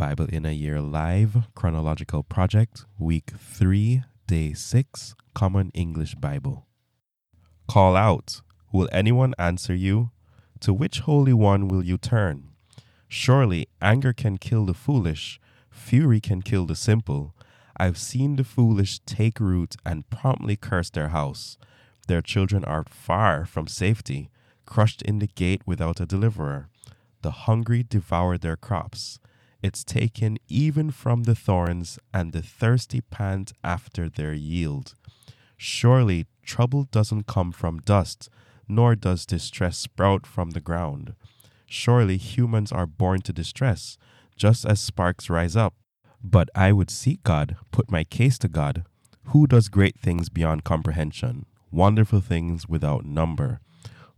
Bible in a Year Live Chronological Project, Week 3, Day 6, Common English Bible. Call out. Will anyone answer you? To which Holy One will you turn? Surely anger can kill the foolish, fury can kill the simple. I've seen the foolish take root and promptly curse their house. Their children are far from safety, crushed in the gate without a deliverer. The hungry devour their crops it's taken even from the thorns, and the thirsty pant after their yield. Surely trouble doesn't come from dust, nor does distress sprout from the ground. Surely humans are born to distress, just as sparks rise up. But I would seek God, put my case to God, who does great things beyond comprehension, wonderful things without number,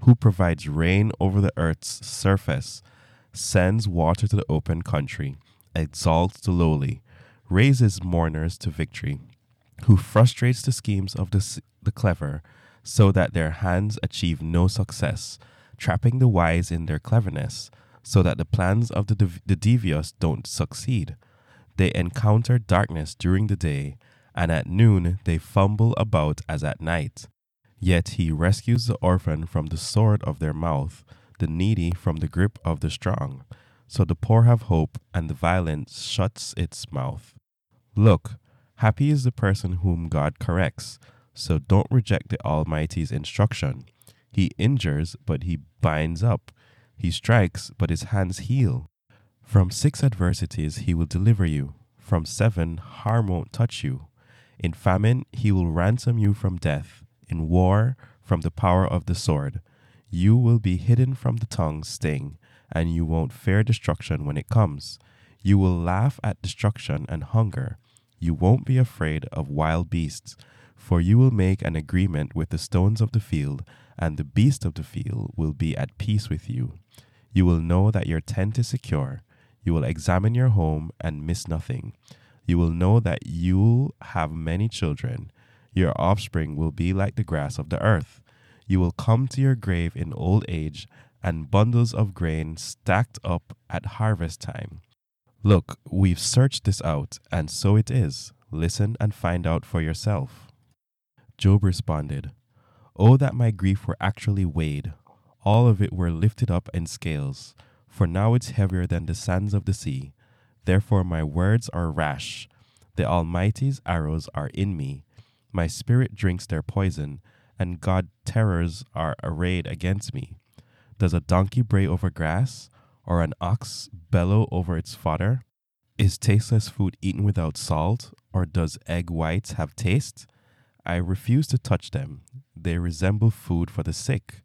who provides rain over the earth's surface sends water to the open country, exalts the lowly, raises mourners to victory, who frustrates the schemes of the, the clever, so that their hands achieve no success, trapping the wise in their cleverness, so that the plans of the, dev- the devious don't succeed. They encounter darkness during the day, and at noon they fumble about as at night. Yet he rescues the orphan from the sword of their mouth the needy from the grip of the strong. So the poor have hope, and the violent shuts its mouth. Look, happy is the person whom God corrects. So don't reject the Almighty's instruction. He injures, but he binds up. He strikes, but his hands heal. From six adversities he will deliver you. From seven, harm won't touch you. In famine, he will ransom you from death. In war, from the power of the sword. You will be hidden from the tongue's sting, and you won't fear destruction when it comes. You will laugh at destruction and hunger. You won't be afraid of wild beasts, for you will make an agreement with the stones of the field, and the beast of the field will be at peace with you. You will know that your tent is secure. You will examine your home and miss nothing. You will know that you'll have many children. Your offspring will be like the grass of the earth. You will come to your grave in old age, and bundles of grain stacked up at harvest time. Look, we've searched this out, and so it is. Listen and find out for yourself. Job responded, Oh, that my grief were actually weighed, all of it were lifted up in scales, for now it's heavier than the sands of the sea. Therefore my words are rash. The Almighty's arrows are in me. My spirit drinks their poison, and God terrors are arrayed against me. Does a donkey bray over grass, or an ox bellow over its fodder? Is tasteless food eaten without salt, or does egg whites have taste? I refuse to touch them. They resemble food for the sick.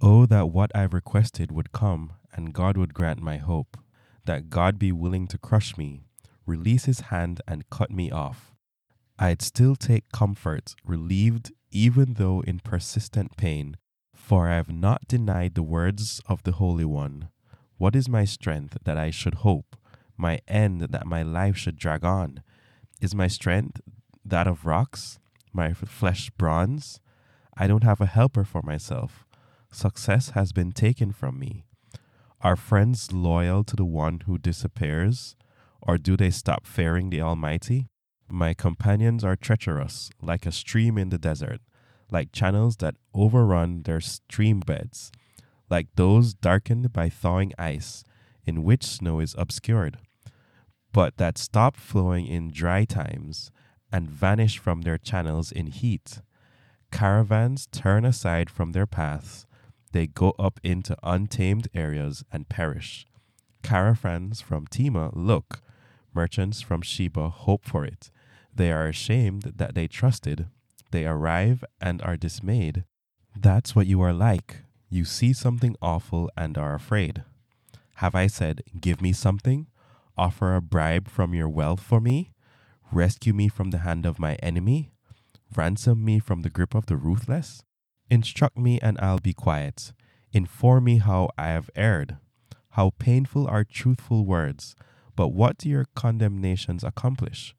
Oh, that what I've requested would come, and God would grant my hope. That God be willing to crush me, release his hand, and cut me off. I'd still take comfort, relieved even though in persistent pain, for I have not denied the words of the Holy One. What is my strength that I should hope, my end that my life should drag on? Is my strength that of rocks, my flesh bronze? I don't have a helper for myself. Success has been taken from me. Are friends loyal to the one who disappears, or do they stop fearing the Almighty? My companions are treacherous, like a stream in the desert, like channels that overrun their stream beds, like those darkened by thawing ice, in which snow is obscured, but that stop flowing in dry times and vanish from their channels in heat. Caravans turn aside from their paths, they go up into untamed areas and perish. Caravans from Tema look, merchants from Sheba hope for it. They are ashamed that they trusted. They arrive and are dismayed. That's what you are like. You see something awful and are afraid. Have I said, Give me something? Offer a bribe from your wealth for me? Rescue me from the hand of my enemy? Ransom me from the grip of the ruthless? Instruct me and I'll be quiet. Inform me how I have erred. How painful are truthful words, but what do your condemnations accomplish?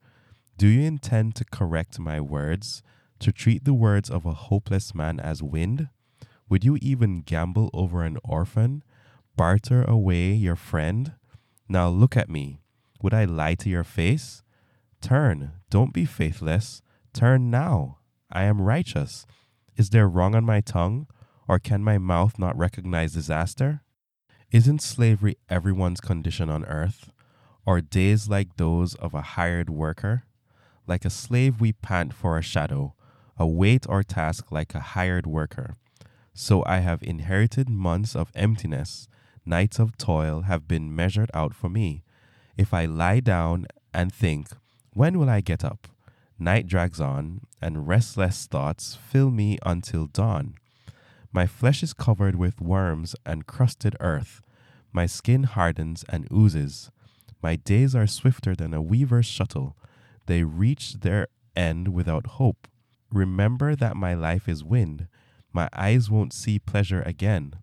Do you intend to correct my words, to treat the words of a hopeless man as wind? Would you even gamble over an orphan, barter away your friend? Now look at me. Would I lie to your face? Turn, don't be faithless. Turn now. I am righteous. Is there wrong on my tongue, or can my mouth not recognize disaster? Isn't slavery everyone's condition on earth, or days like those of a hired worker? Like a slave, we pant for a shadow, a weight or task like a hired worker. So I have inherited months of emptiness, nights of toil have been measured out for me. If I lie down and think, when will I get up? Night drags on, and restless thoughts fill me until dawn. My flesh is covered with worms and crusted earth. My skin hardens and oozes. My days are swifter than a weaver's shuttle. They reach their end without hope. Remember that my life is wind. My eyes won't see pleasure again.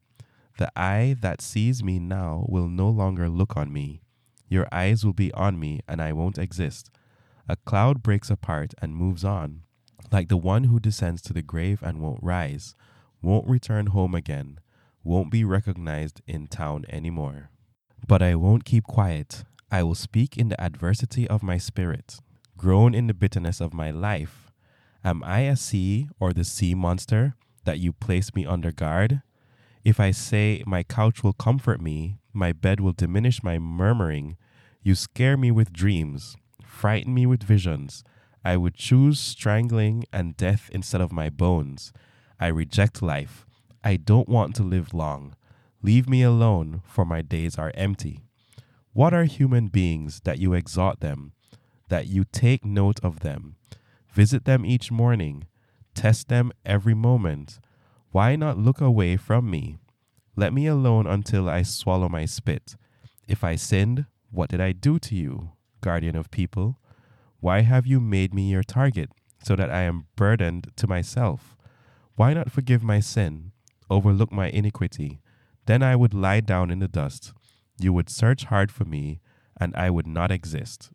The eye that sees me now will no longer look on me. Your eyes will be on me, and I won't exist. A cloud breaks apart and moves on, like the one who descends to the grave and won't rise, won't return home again, won't be recognized in town anymore. But I won't keep quiet. I will speak in the adversity of my spirit, groan in the bitterness of my life. Am I a sea or the sea monster that you place me under guard? If I say, My couch will comfort me, my bed will diminish my murmuring, you scare me with dreams, frighten me with visions. I would choose strangling and death instead of my bones. I reject life. I don't want to live long. Leave me alone, for my days are empty. What are human beings that you exalt them, that you take note of them? Visit them each morning, test them every moment. Why not look away from me? Let me alone until I swallow my spit. If I sinned, what did I do to you, guardian of people? Why have you made me your target, so that I am burdened to myself? Why not forgive my sin, overlook my iniquity? Then I would lie down in the dust. You would search hard for me, and I would not exist.